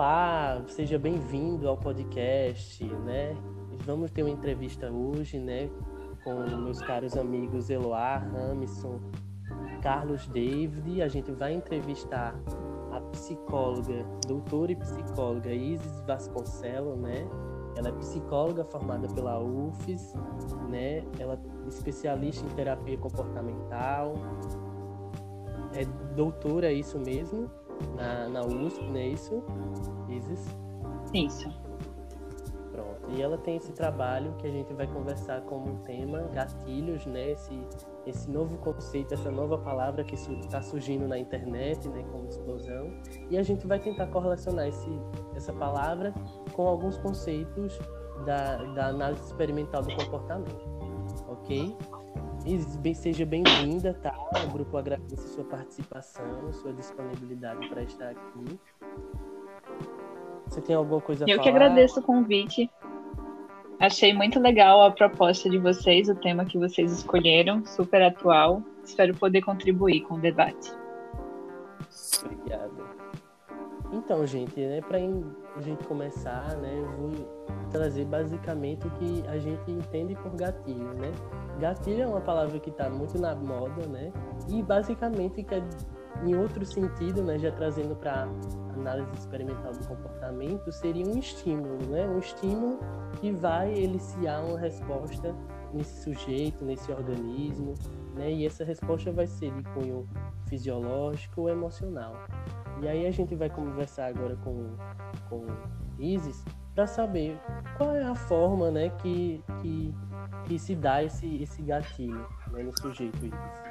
Olá, seja bem-vindo ao podcast, né? Vamos ter uma entrevista hoje, né, com meus caros amigos Eloá, Ramison, Carlos David. A gente vai entrevistar a psicóloga, doutora e psicóloga Isis Vasconcelos, né? Ela é psicóloga formada pela UFES, né? Ela é especialista em terapia comportamental, é doutora, é isso mesmo, na, na USP, não é isso, Isis? Isso. Pronto. E ela tem esse trabalho que a gente vai conversar como tema gatilhos, né? Esse, esse novo conceito, essa nova palavra que está surgindo na internet, né? Como explosão. E a gente vai tentar correlacionar esse, essa palavra com alguns conceitos da, da análise experimental do comportamento. Ok? Seja bem-vinda, tá? O grupo agradece sua participação, sua disponibilidade para estar aqui. Você tem alguma coisa a Eu falar? que agradeço o convite. Achei muito legal a proposta de vocês, o tema que vocês escolheram, super atual. Espero poder contribuir com o debate. Obrigado. Então, gente, né, para a gente começar, né, eu vou trazer basicamente o que a gente entende por gatilho, né? Gatilho é uma palavra que está muito na moda, né? E basicamente quer em outro sentido, né, já trazendo para análise experimental do comportamento, seria um estímulo, né? Um estímulo que vai eliciar uma resposta nesse sujeito, nesse organismo, né? E essa resposta vai ser de cunho fisiológico ou emocional. E aí a gente vai conversar agora com, com Isis para saber qual é a forma né, que, que, que se dá esse, esse gatilho né, no sujeito Isis.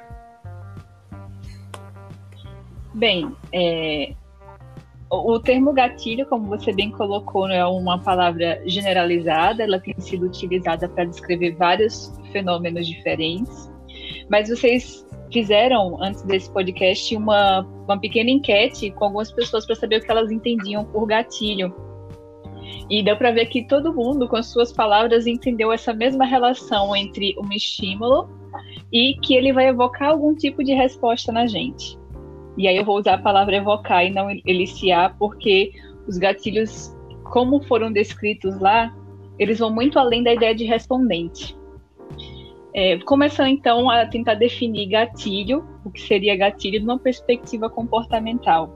Bem, é, o termo gatilho, como você bem colocou, é uma palavra generalizada, ela tem sido utilizada para descrever vários fenômenos diferentes, mas vocês fizeram, antes desse podcast, uma, uma pequena enquete com algumas pessoas para saber o que elas entendiam por gatilho. E deu para ver que todo mundo, com as suas palavras, entendeu essa mesma relação entre um estímulo e que ele vai evocar algum tipo de resposta na gente. E aí eu vou usar a palavra evocar e não eliciar, porque os gatilhos, como foram descritos lá, eles vão muito além da ideia de respondente. É, começando então a tentar definir gatilho, o que seria gatilho, numa perspectiva comportamental.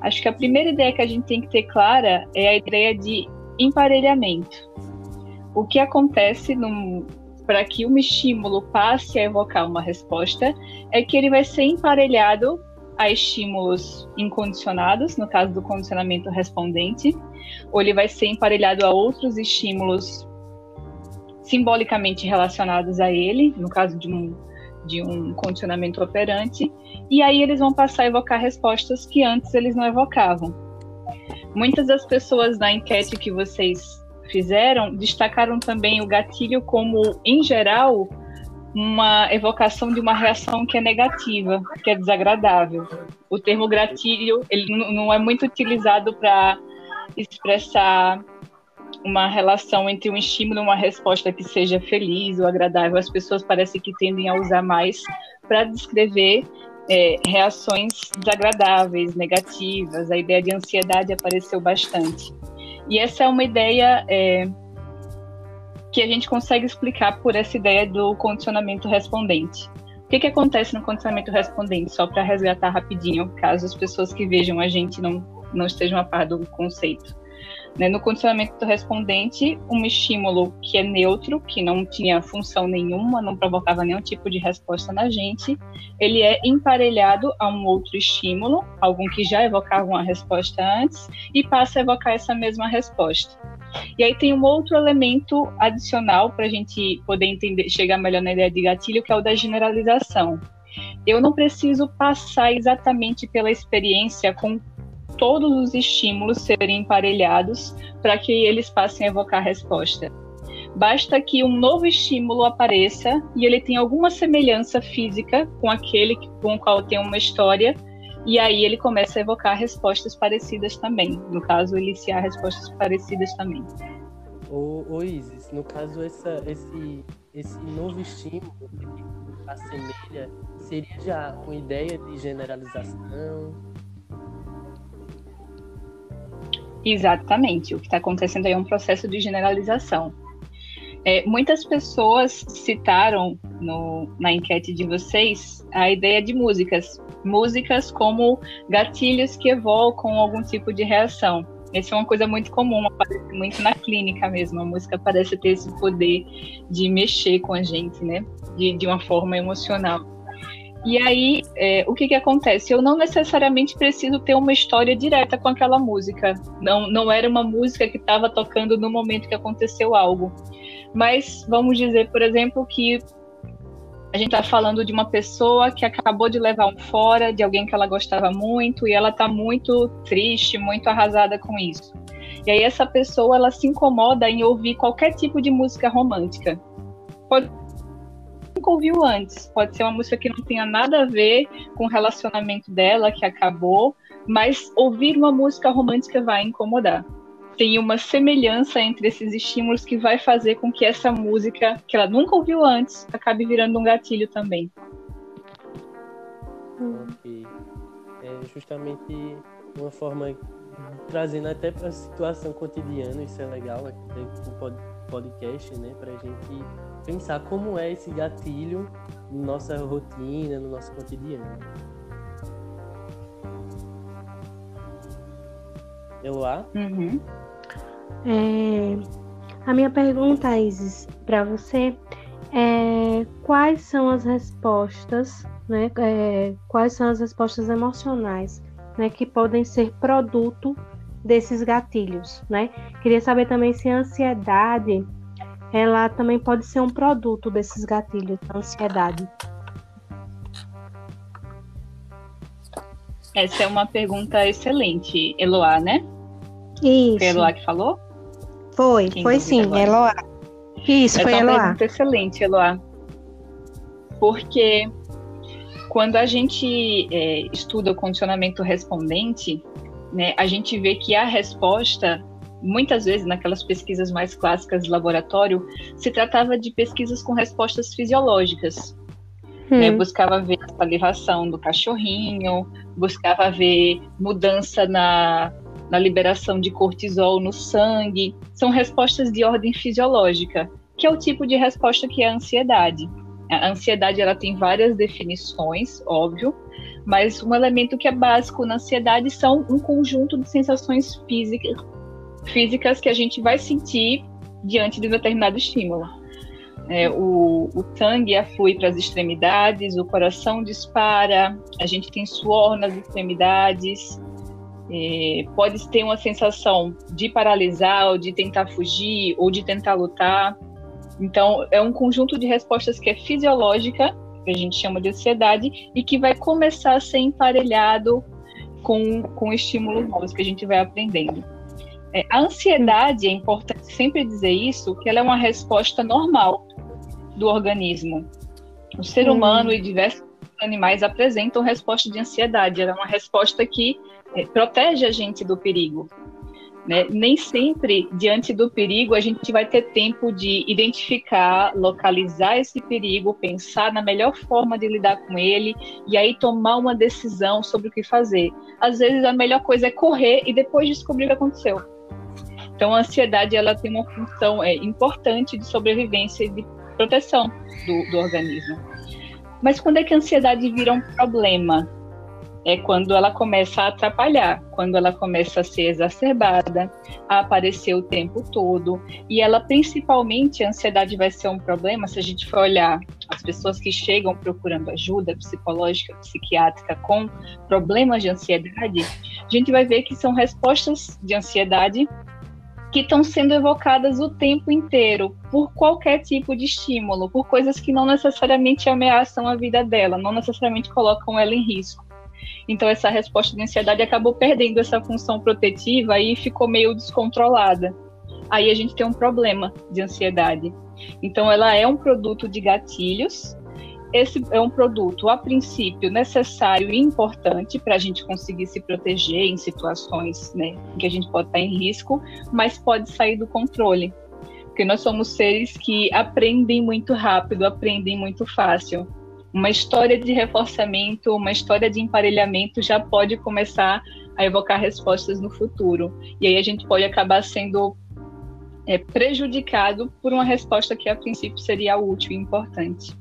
Acho que a primeira ideia que a gente tem que ter clara é a ideia de emparelhamento. O que acontece para que um estímulo passe a evocar uma resposta é que ele vai ser emparelhado a estímulos incondicionados, no caso do condicionamento respondente, ou ele vai ser emparelhado a outros estímulos simbolicamente relacionados a ele, no caso de um, de um condicionamento operante, e aí eles vão passar a evocar respostas que antes eles não evocavam. Muitas das pessoas na enquete que vocês fizeram destacaram também o gatilho como, em geral, uma evocação de uma reação que é negativa, que é desagradável. O termo gatilho ele não é muito utilizado para expressar uma relação entre um estímulo e uma resposta que seja feliz ou agradável. As pessoas parecem que tendem a usar mais para descrever é, reações desagradáveis, negativas. A ideia de ansiedade apareceu bastante. E essa é uma ideia é, que a gente consegue explicar por essa ideia do condicionamento respondente. O que, que acontece no condicionamento respondente? Só para resgatar rapidinho, caso as pessoas que vejam a gente não, não estejam a par do conceito. Né? No condicionamento do respondente, um estímulo que é neutro, que não tinha função nenhuma, não provocava nenhum tipo de resposta na gente, ele é emparelhado a um outro estímulo, algum que já evocava uma resposta antes, e passa a evocar essa mesma resposta. E aí tem um outro elemento adicional para a gente poder entender, chegar melhor na ideia de gatilho, que é o da generalização. Eu não preciso passar exatamente pela experiência com todos os estímulos serem emparelhados para que eles passem a evocar a resposta. Basta que um novo estímulo apareça e ele tenha alguma semelhança física com aquele com o qual tem uma história, e aí ele começa a evocar respostas parecidas também. No caso, eliciar respostas parecidas também. Ô Isis, no caso, essa, esse, esse novo estímulo que assemelha, seria já uma ideia de generalização? Exatamente. O que está acontecendo aí é um processo de generalização. É, muitas pessoas citaram no, na enquete de vocês a ideia de músicas. Músicas como gatilhos que evocam algum tipo de reação. Essa é uma coisa muito comum, aparece muito na clínica mesmo. A música parece ter esse poder de mexer com a gente, né? De, de uma forma emocional. E aí, é, o que, que acontece? Eu não necessariamente preciso ter uma história direta com aquela música. Não, não era uma música que estava tocando no momento que aconteceu algo. Mas vamos dizer, por exemplo, que a gente está falando de uma pessoa que acabou de levar um fora de alguém que ela gostava muito e ela está muito triste, muito arrasada com isso. E aí essa pessoa ela se incomoda em ouvir qualquer tipo de música romântica. Pode nunca ouviu antes. Pode ser uma música que não tenha nada a ver com o relacionamento dela que acabou, mas ouvir uma música romântica vai incomodar tem uma semelhança entre esses estímulos que vai fazer com que essa música, que ela nunca ouviu antes, acabe virando um gatilho também. Ok. É justamente uma forma trazendo até para a situação cotidiana, isso é legal dentro do podcast, né, para a gente pensar como é esse gatilho na nossa rotina, no nosso cotidiano. Eloá? Uhum. É, a minha pergunta, Isis, para você é quais são as respostas, né? É, quais são as respostas emocionais, né, que podem ser produto desses gatilhos, né? Queria saber também se a ansiedade ela também pode ser um produto desses gatilhos, a ansiedade. Essa é uma pergunta excelente, Eloá, né? Isso. Foi Eloá que falou? Foi, Quem foi sim, agora? Eloá. Isso, Essa foi é uma Eloá. pergunta excelente, Eloá. Porque quando a gente é, estuda o condicionamento respondente, né, a gente vê que a resposta, muitas vezes naquelas pesquisas mais clássicas de laboratório, se tratava de pesquisas com respostas fisiológicas. Hum. Né, buscava ver a salivação do cachorrinho, buscava ver mudança na na liberação de cortisol no sangue, são respostas de ordem fisiológica, que é o tipo de resposta que é a ansiedade. A ansiedade ela tem várias definições, óbvio, mas um elemento que é básico na ansiedade são um conjunto de sensações físicas, físicas que a gente vai sentir diante de um determinado estímulo. É, o, o sangue aflui para as extremidades, o coração dispara, a gente tem suor nas extremidades, é, pode ter uma sensação de paralisar, ou de tentar fugir, ou de tentar lutar. Então, é um conjunto de respostas que é fisiológica, que a gente chama de ansiedade, e que vai começar a ser emparelhado com, com estímulos novos que a gente vai aprendendo. É, a ansiedade, é importante sempre dizer isso, que ela é uma resposta normal do organismo. O ser hum. humano e diversos animais apresentam resposta de ansiedade. Ela é uma resposta que é, protege a gente do perigo. Né? Nem sempre, diante do perigo, a gente vai ter tempo de identificar, localizar esse perigo, pensar na melhor forma de lidar com ele e aí tomar uma decisão sobre o que fazer. Às vezes, a melhor coisa é correr e depois descobrir o que aconteceu. Então, a ansiedade ela tem uma função é, importante de sobrevivência e de proteção do, do organismo. Mas quando é que a ansiedade vira um problema? é quando ela começa a atrapalhar, quando ela começa a ser exacerbada, a aparecer o tempo todo. E ela, principalmente, a ansiedade vai ser um problema se a gente for olhar as pessoas que chegam procurando ajuda psicológica, psiquiátrica com problemas de ansiedade, a gente vai ver que são respostas de ansiedade que estão sendo evocadas o tempo inteiro por qualquer tipo de estímulo, por coisas que não necessariamente ameaçam a vida dela, não necessariamente colocam ela em risco. Então essa resposta de ansiedade acabou perdendo essa função protetiva e ficou meio descontrolada. Aí a gente tem um problema de ansiedade. Então ela é um produto de gatilhos. Esse é um produto, a princípio, necessário e importante para a gente conseguir se proteger em situações né, que a gente pode estar em risco, mas pode sair do controle. Porque nós somos seres que aprendem muito rápido, aprendem muito fácil uma história de reforçamento, uma história de emparelhamento já pode começar a evocar respostas no futuro. E aí a gente pode acabar sendo é, prejudicado por uma resposta que a princípio seria útil e importante.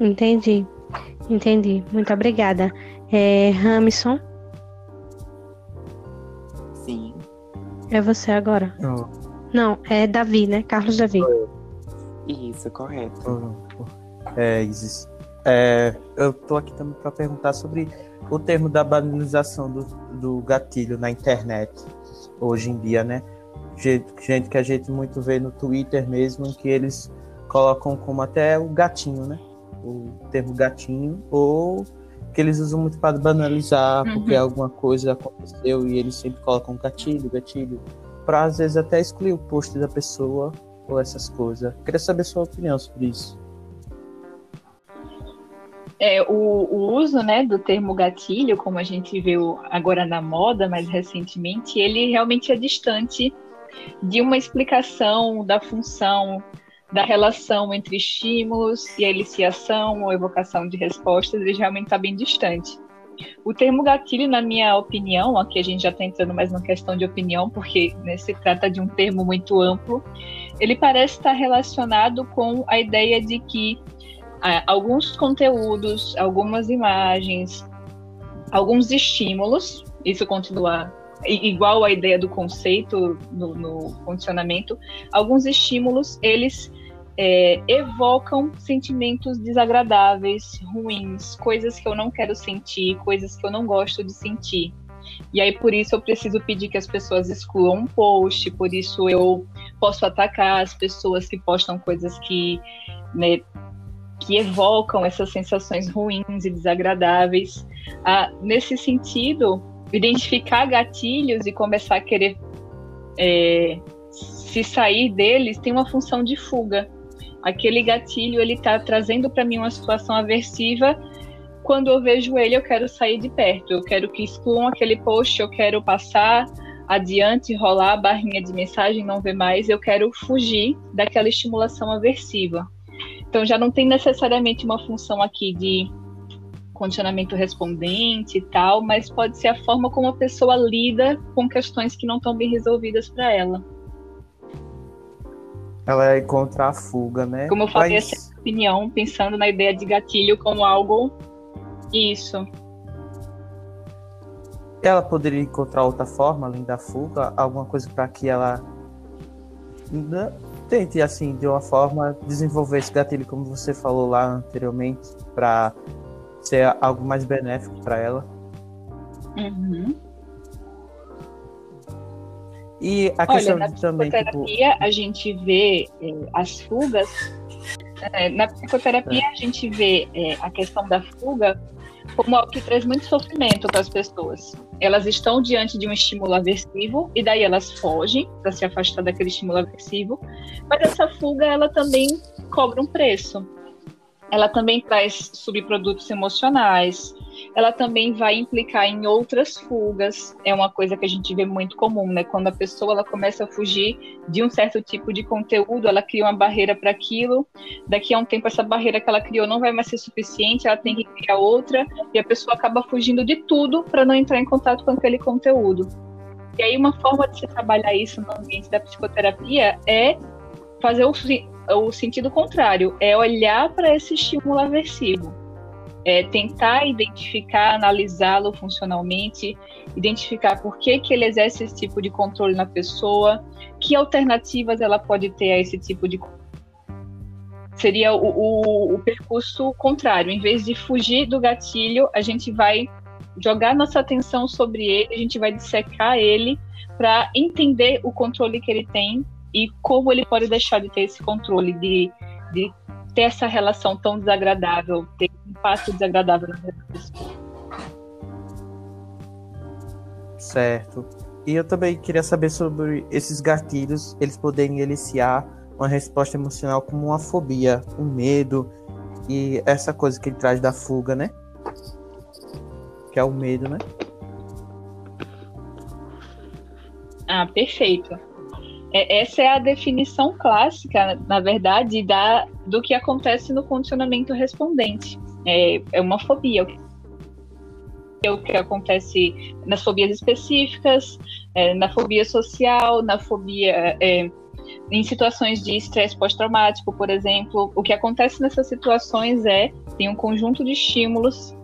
Entendi, entendi. Muito obrigada. É, Ramison? Sim. É você agora. Oh. Não, é Davi, né? Carlos Davi. Isso, correto. É, Isis. É, eu tô aqui também para perguntar sobre o termo da banalização do, do gatilho na internet hoje em dia, né? Gente que a gente muito vê no Twitter mesmo, em que eles colocam como até o gatinho, né? O termo gatinho, ou que eles usam muito para banalizar, uhum. porque alguma coisa aconteceu e eles sempre colocam gatilho, gatilho, para às vezes até excluir o post da pessoa ou essas coisas. Queria saber sua opinião sobre isso é, o, o, uso né, do termo gatilho, como a gente viu agora na moda mais recentemente, ele realmente é distante de uma explicação da função da relação entre estímulos e a eliciação ou evocação de respostas, ele realmente está bem distante. O termo gatilho, na minha opinião, aqui a gente já está entrando mais numa questão de opinião, porque né, se trata de um termo muito amplo, ele parece estar relacionado com a ideia de que alguns conteúdos, algumas imagens, alguns estímulos, isso continua igual à ideia do conceito no, no condicionamento, alguns estímulos, eles é, evocam sentimentos desagradáveis, ruins, coisas que eu não quero sentir, coisas que eu não gosto de sentir. E aí, por isso, eu preciso pedir que as pessoas excluam um post, por isso eu posso atacar as pessoas que postam coisas que né, que evocam essas sensações ruins e desagradáveis. Ah, nesse sentido, identificar gatilhos e começar a querer é, se sair deles tem uma função de fuga. Aquele gatilho ele está trazendo para mim uma situação aversiva. Quando eu vejo ele, eu quero sair de perto. Eu quero que excluam aquele post. Eu quero passar adiante, rolar a barrinha de mensagem, não ver mais. Eu quero fugir daquela estimulação aversiva. Então já não tem necessariamente uma função aqui de condicionamento respondente e tal, mas pode ser a forma como a pessoa lida com questões que não estão bem resolvidas para ela. Ela é contra a fuga, né? Como eu falei, mas... essa é opinião, pensando na ideia de gatilho como algo isso. Ela poderia encontrar outra forma além da fuga, alguma coisa para que ela tente, assim, de uma forma, desenvolver esse gatilho, como você falou lá anteriormente, para ser algo mais benéfico para ela. Uhum. E a questão Olha, na também. Psicoterapia, tipo... a gente vê é, as fugas. É, na psicoterapia, é. a gente vê é, a questão da fuga como algo que traz muito sofrimento para as pessoas. Elas estão diante de um estímulo aversivo e daí elas fogem para se afastar daquele estímulo aversivo, mas essa fuga ela também cobra um preço ela também traz subprodutos emocionais, ela também vai implicar em outras fugas. É uma coisa que a gente vê muito comum, né? Quando a pessoa ela começa a fugir de um certo tipo de conteúdo, ela cria uma barreira para aquilo. Daqui a um tempo essa barreira que ela criou não vai mais ser suficiente, ela tem que criar outra e a pessoa acaba fugindo de tudo para não entrar em contato com aquele conteúdo. E aí uma forma de se trabalhar isso no ambiente da psicoterapia é fazer o o sentido contrário, é olhar para esse estímulo aversivo, é tentar identificar, analisá-lo funcionalmente, identificar por que, que ele exerce esse tipo de controle na pessoa, que alternativas ela pode ter a esse tipo de seria o, o, o percurso contrário. Em vez de fugir do gatilho, a gente vai jogar nossa atenção sobre ele, a gente vai dissecar ele para entender o controle que ele tem e como ele pode deixar de ter esse controle, de, de ter essa relação tão desagradável, ter um impacto desagradável na vida da pessoa. Certo. E eu também queria saber sobre esses gatilhos, eles poderem eliciar uma resposta emocional como uma fobia, um medo e essa coisa que ele traz da fuga, né? Que é o medo, né? Ah, perfeito. É, essa é a definição clássica, na verdade, da, do que acontece no condicionamento respondente. É, é uma fobia. o que acontece nas fobias específicas, é, na fobia social, na fobia é, em situações de estresse pós-traumático, por exemplo. O que acontece nessas situações é tem um conjunto de estímulos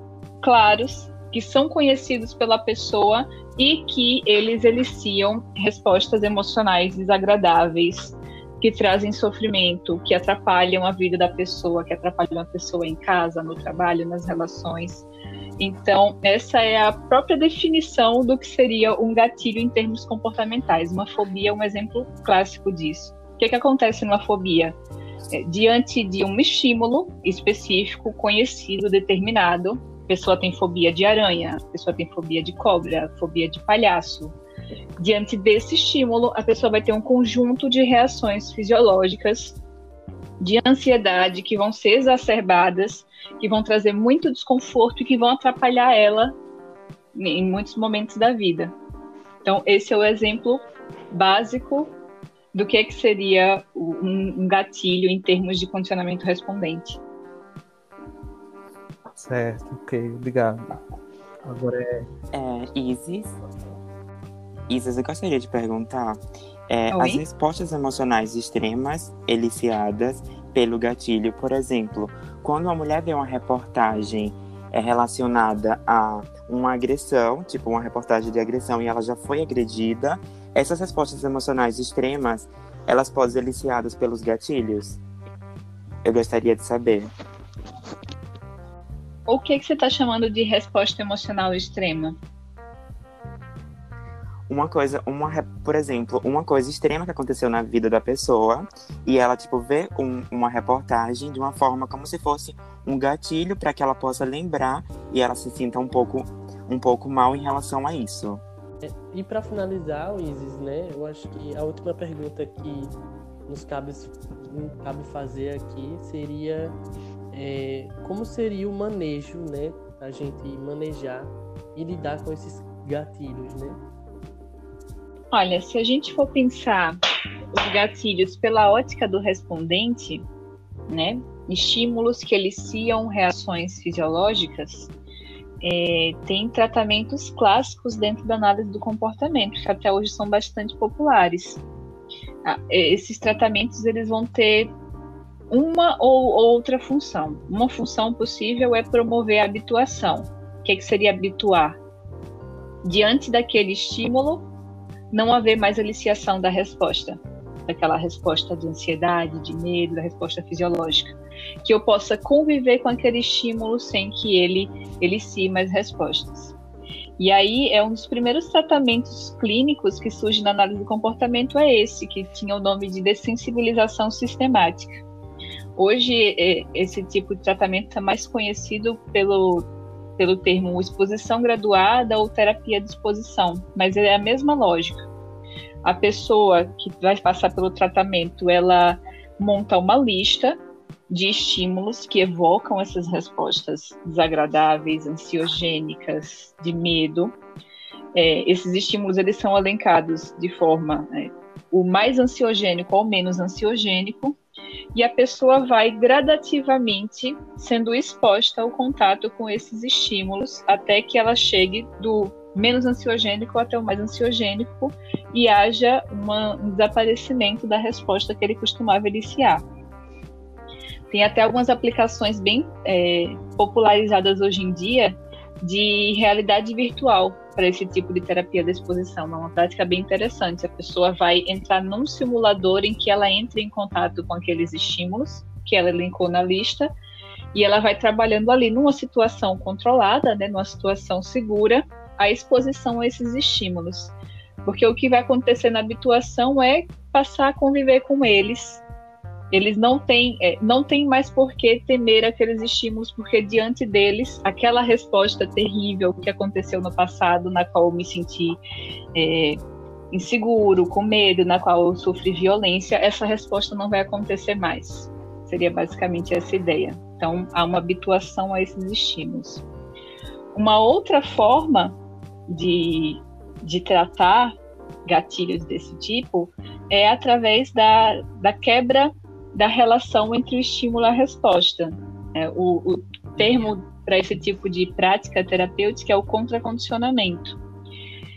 claros que são conhecidos pela pessoa e que eles eliciam respostas emocionais desagradáveis que trazem sofrimento, que atrapalham a vida da pessoa, que atrapalham a pessoa em casa, no trabalho, nas relações. Então, essa é a própria definição do que seria um gatilho em termos comportamentais. Uma fobia é um exemplo clássico disso. O que, que acontece numa fobia? É, diante de um estímulo específico, conhecido, determinado, pessoa tem fobia de aranha, a pessoa tem fobia de cobra, fobia de palhaço. Diante desse estímulo, a pessoa vai ter um conjunto de reações fisiológicas de ansiedade que vão ser exacerbadas, que vão trazer muito desconforto e que vão atrapalhar ela em muitos momentos da vida. Então, esse é o exemplo básico do que, é que seria um, gatilho em termos de condicionamento respondente. Certo, ok, obrigado. Agora é. É, Isis. Isis, eu gostaria de perguntar é, as respostas emocionais extremas eliciadas pelo gatilho, por exemplo, quando uma mulher vê uma reportagem é, relacionada a uma agressão, tipo uma reportagem de agressão e ela já foi agredida, essas respostas emocionais extremas, elas podem ser eliciadas pelos gatilhos? Eu gostaria de saber. O que, que você está chamando de resposta emocional extrema? uma coisa, uma, por exemplo, uma coisa extrema que aconteceu na vida da pessoa e ela, tipo, vê um, uma reportagem de uma forma como se fosse um gatilho para que ela possa lembrar e ela se sinta um pouco, um pouco mal em relação a isso. É, e para finalizar, Isis, né, eu acho que a última pergunta que nos cabe, cabe fazer aqui seria é, como seria o manejo, né, a gente manejar e lidar com esses gatilhos, né? Olha, se a gente for pensar os gatilhos pela ótica do respondente, né, estímulos que eliciam reações fisiológicas, é, tem tratamentos clássicos dentro da análise do comportamento, que até hoje são bastante populares. Ah, esses tratamentos eles vão ter uma ou outra função. Uma função possível é promover a habituação. O que, que seria habituar? Diante daquele estímulo, não haver mais aliciação da resposta, daquela resposta de ansiedade, de medo, da resposta fisiológica, que eu possa conviver com aquele estímulo sem que ele elicie mais respostas. E aí é um dos primeiros tratamentos clínicos que surge na análise do comportamento é esse, que tinha o nome de dessensibilização sistemática. Hoje é, esse tipo de tratamento é mais conhecido pelo pelo termo exposição graduada ou terapia de exposição, mas é a mesma lógica. A pessoa que vai passar pelo tratamento, ela monta uma lista de estímulos que evocam essas respostas desagradáveis, ansiogênicas, de medo. É, esses estímulos eles são elencados de forma é, o mais ansiogênico ao menos ansiogênico, e a pessoa vai gradativamente sendo exposta ao contato com esses estímulos até que ela chegue do menos ansiogênico até o mais ansiogênico e haja uma, um desaparecimento da resposta que ele costumava iniciar. Tem até algumas aplicações bem é, popularizadas hoje em dia de realidade virtual para esse tipo de terapia da exposição. É uma prática bem interessante. A pessoa vai entrar num simulador em que ela entra em contato com aqueles estímulos que ela elencou na lista e ela vai trabalhando ali numa situação controlada, né, numa situação segura, a exposição a esses estímulos. Porque o que vai acontecer na habituação é passar a conviver com eles eles não têm, é, não têm mais por que temer aqueles estímulos, porque diante deles, aquela resposta terrível que aconteceu no passado, na qual eu me senti é, inseguro, com medo, na qual eu sofri violência, essa resposta não vai acontecer mais. Seria basicamente essa ideia. Então, há uma habituação a esses estímulos. Uma outra forma de, de tratar gatilhos desse tipo é através da, da quebra da relação entre o estímulo e a resposta. É, o, o, termo para esse tipo de prática terapêutica é o contracondicionamento.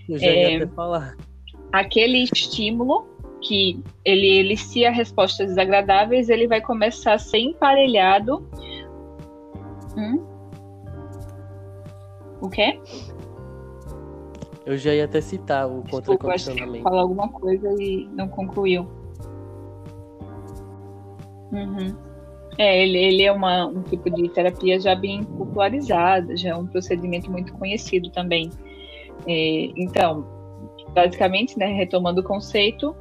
Eu já é, ia até falar. Aquele estímulo que ele elicia respostas desagradáveis, ele vai começar a ser emparelhado. Hum? O quê? Eu já ia até citar o contracondicionamento. Falar alguma coisa e não concluiu. Uhum. É, ele, ele é uma, um tipo de terapia já bem popularizada, já é um procedimento muito conhecido também. É, então, basicamente, né, retomando o conceito,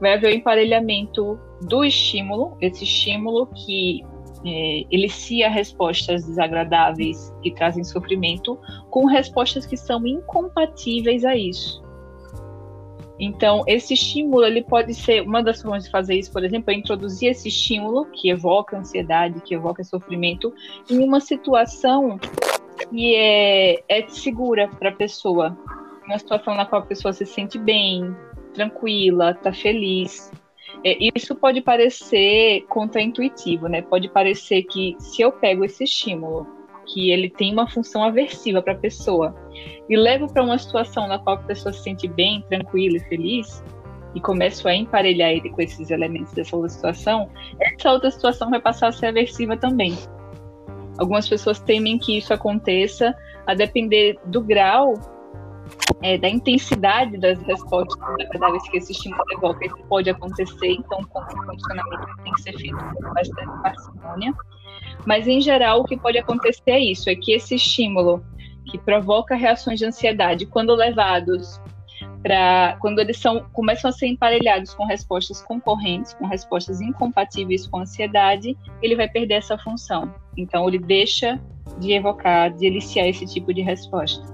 vai haver o emparelhamento do estímulo, esse estímulo que é, elicia respostas desagradáveis que trazem sofrimento, com respostas que são incompatíveis a isso. Então, esse estímulo, ele pode ser, uma das formas de fazer isso, por exemplo, é introduzir esse estímulo, que evoca ansiedade, que evoca sofrimento, em uma situação que é, é segura para a pessoa. Uma situação na qual a pessoa se sente bem, tranquila, está feliz. É, isso pode parecer contraintuitivo, né? Pode parecer que se eu pego esse estímulo, que ele tem uma função aversiva para a pessoa, e levo para uma situação na qual a pessoa se sente bem, tranquila e feliz, e começo a emparelhar ele com esses elementos dessa outra situação, essa outra situação vai passar a ser aversiva também. Algumas pessoas temem que isso aconteça a depender do grau é, da intensidade das respostas desagradáveis que esse estímulo evoca. Isso pode acontecer, então, o condicionamento tem que ser feito com bastante parcimônia. Mas, em geral, o que pode acontecer é isso: é que esse estímulo que provoca reações de ansiedade, quando levados para. quando eles são, começam a ser emparelhados com respostas concorrentes, com respostas incompatíveis com a ansiedade, ele vai perder essa função. Então, ele deixa de evocar, de eliciar esse tipo de resposta.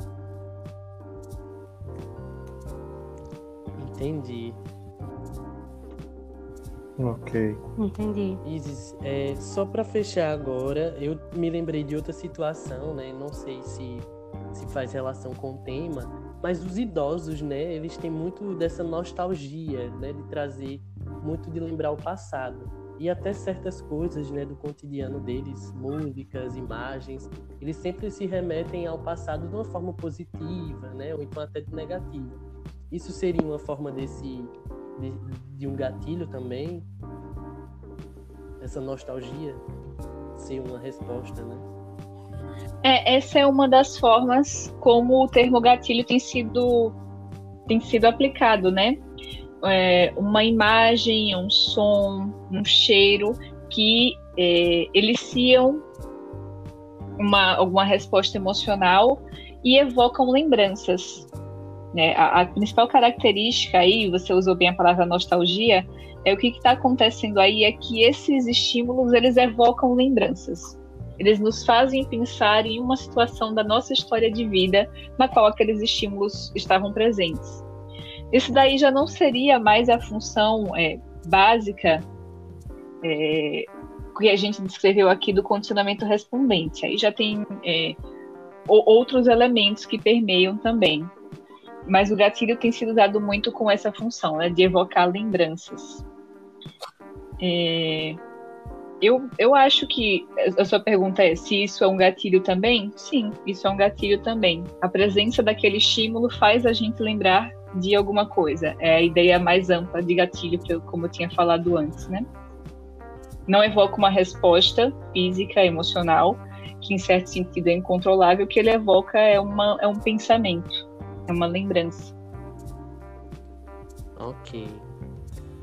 Entendi. Ok. Entendi. Isis, é, só para fechar agora, eu me lembrei de outra situação, né? Não sei se, se faz relação com o tema, mas os idosos, né? Eles têm muito dessa nostalgia, né? De trazer muito de lembrar o passado. E até certas coisas, né? Do cotidiano deles, músicas, imagens, eles sempre se remetem ao passado de uma forma positiva, né? Ou então até de negativa. Isso seria uma forma desse de, de um gatilho também? Essa nostalgia ser uma resposta, né? É, essa é uma das formas como o termo gatilho tem sido tem sido aplicado, né? É, uma imagem, um som, um cheiro que é, eliciam uma, alguma resposta emocional e evocam lembranças. Né? A, a, principal característica aí, você usou bem a palavra nostalgia, é o que está acontecendo aí é que esses estímulos eles evocam lembranças. Eles nos fazem pensar em uma situação da nossa história de vida na qual aqueles estímulos estavam presentes. Isso daí já não seria mais a função é, básica é, que a gente descreveu aqui do condicionamento respondente. Aí já tem é, outros elementos que permeiam também. Mas o gatilho tem sido dado muito com essa função, né, de evocar lembranças. É, eu, eu acho que a sua pergunta é se isso é um gatilho também? Sim, isso é um gatilho também. A presença daquele estímulo faz a gente lembrar de alguma coisa. É a ideia mais ampla de gatilho, que eu, como eu tinha falado antes, né? Não evoca uma resposta física, emocional, que em certo sentido é incontrolável, o que ele evoca é, uma, é um pensamento é uma lembrança. Ok.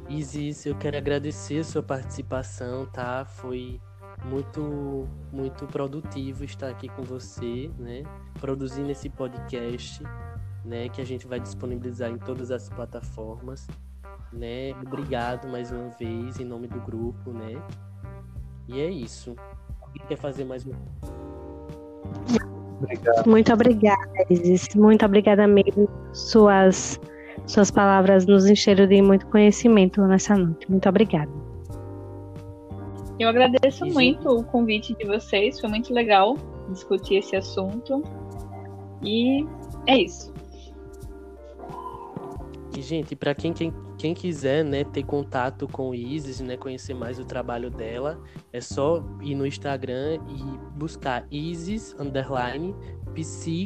Isis, eu quero agradecer a sua participação, tá? Foi muito, muito produtivo estar aqui com você, né? Produzindo esse podcast, né? Que a gente vai disponibilizar em todas as plataformas, né? Obrigado mais uma vez em nome do grupo, né? E é isso. Alguém quer fazer mais um? Obrigado. Muito obrigada, Isis. Muito obrigada mesmo. Suas, suas palavras nos encheram de muito conhecimento nessa noite. Muito obrigada. Eu agradeço Isis. muito o convite de vocês. Foi muito legal discutir esse assunto. E é isso. E, gente, para quem, quem quem quiser, né, ter contato com Isis, né, conhecer mais o trabalho dela, é só ir no Instagram e buscar Isis underline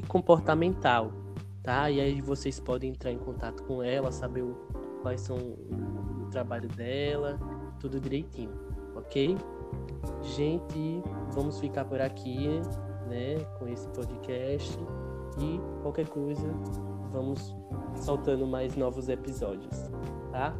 comportamental, tá? E aí vocês podem entrar em contato com ela, saber o, quais são o, o trabalho dela, tudo direitinho, ok? Gente, vamos ficar por aqui, né, com esse podcast e qualquer coisa, vamos soltando mais novos episódios tá?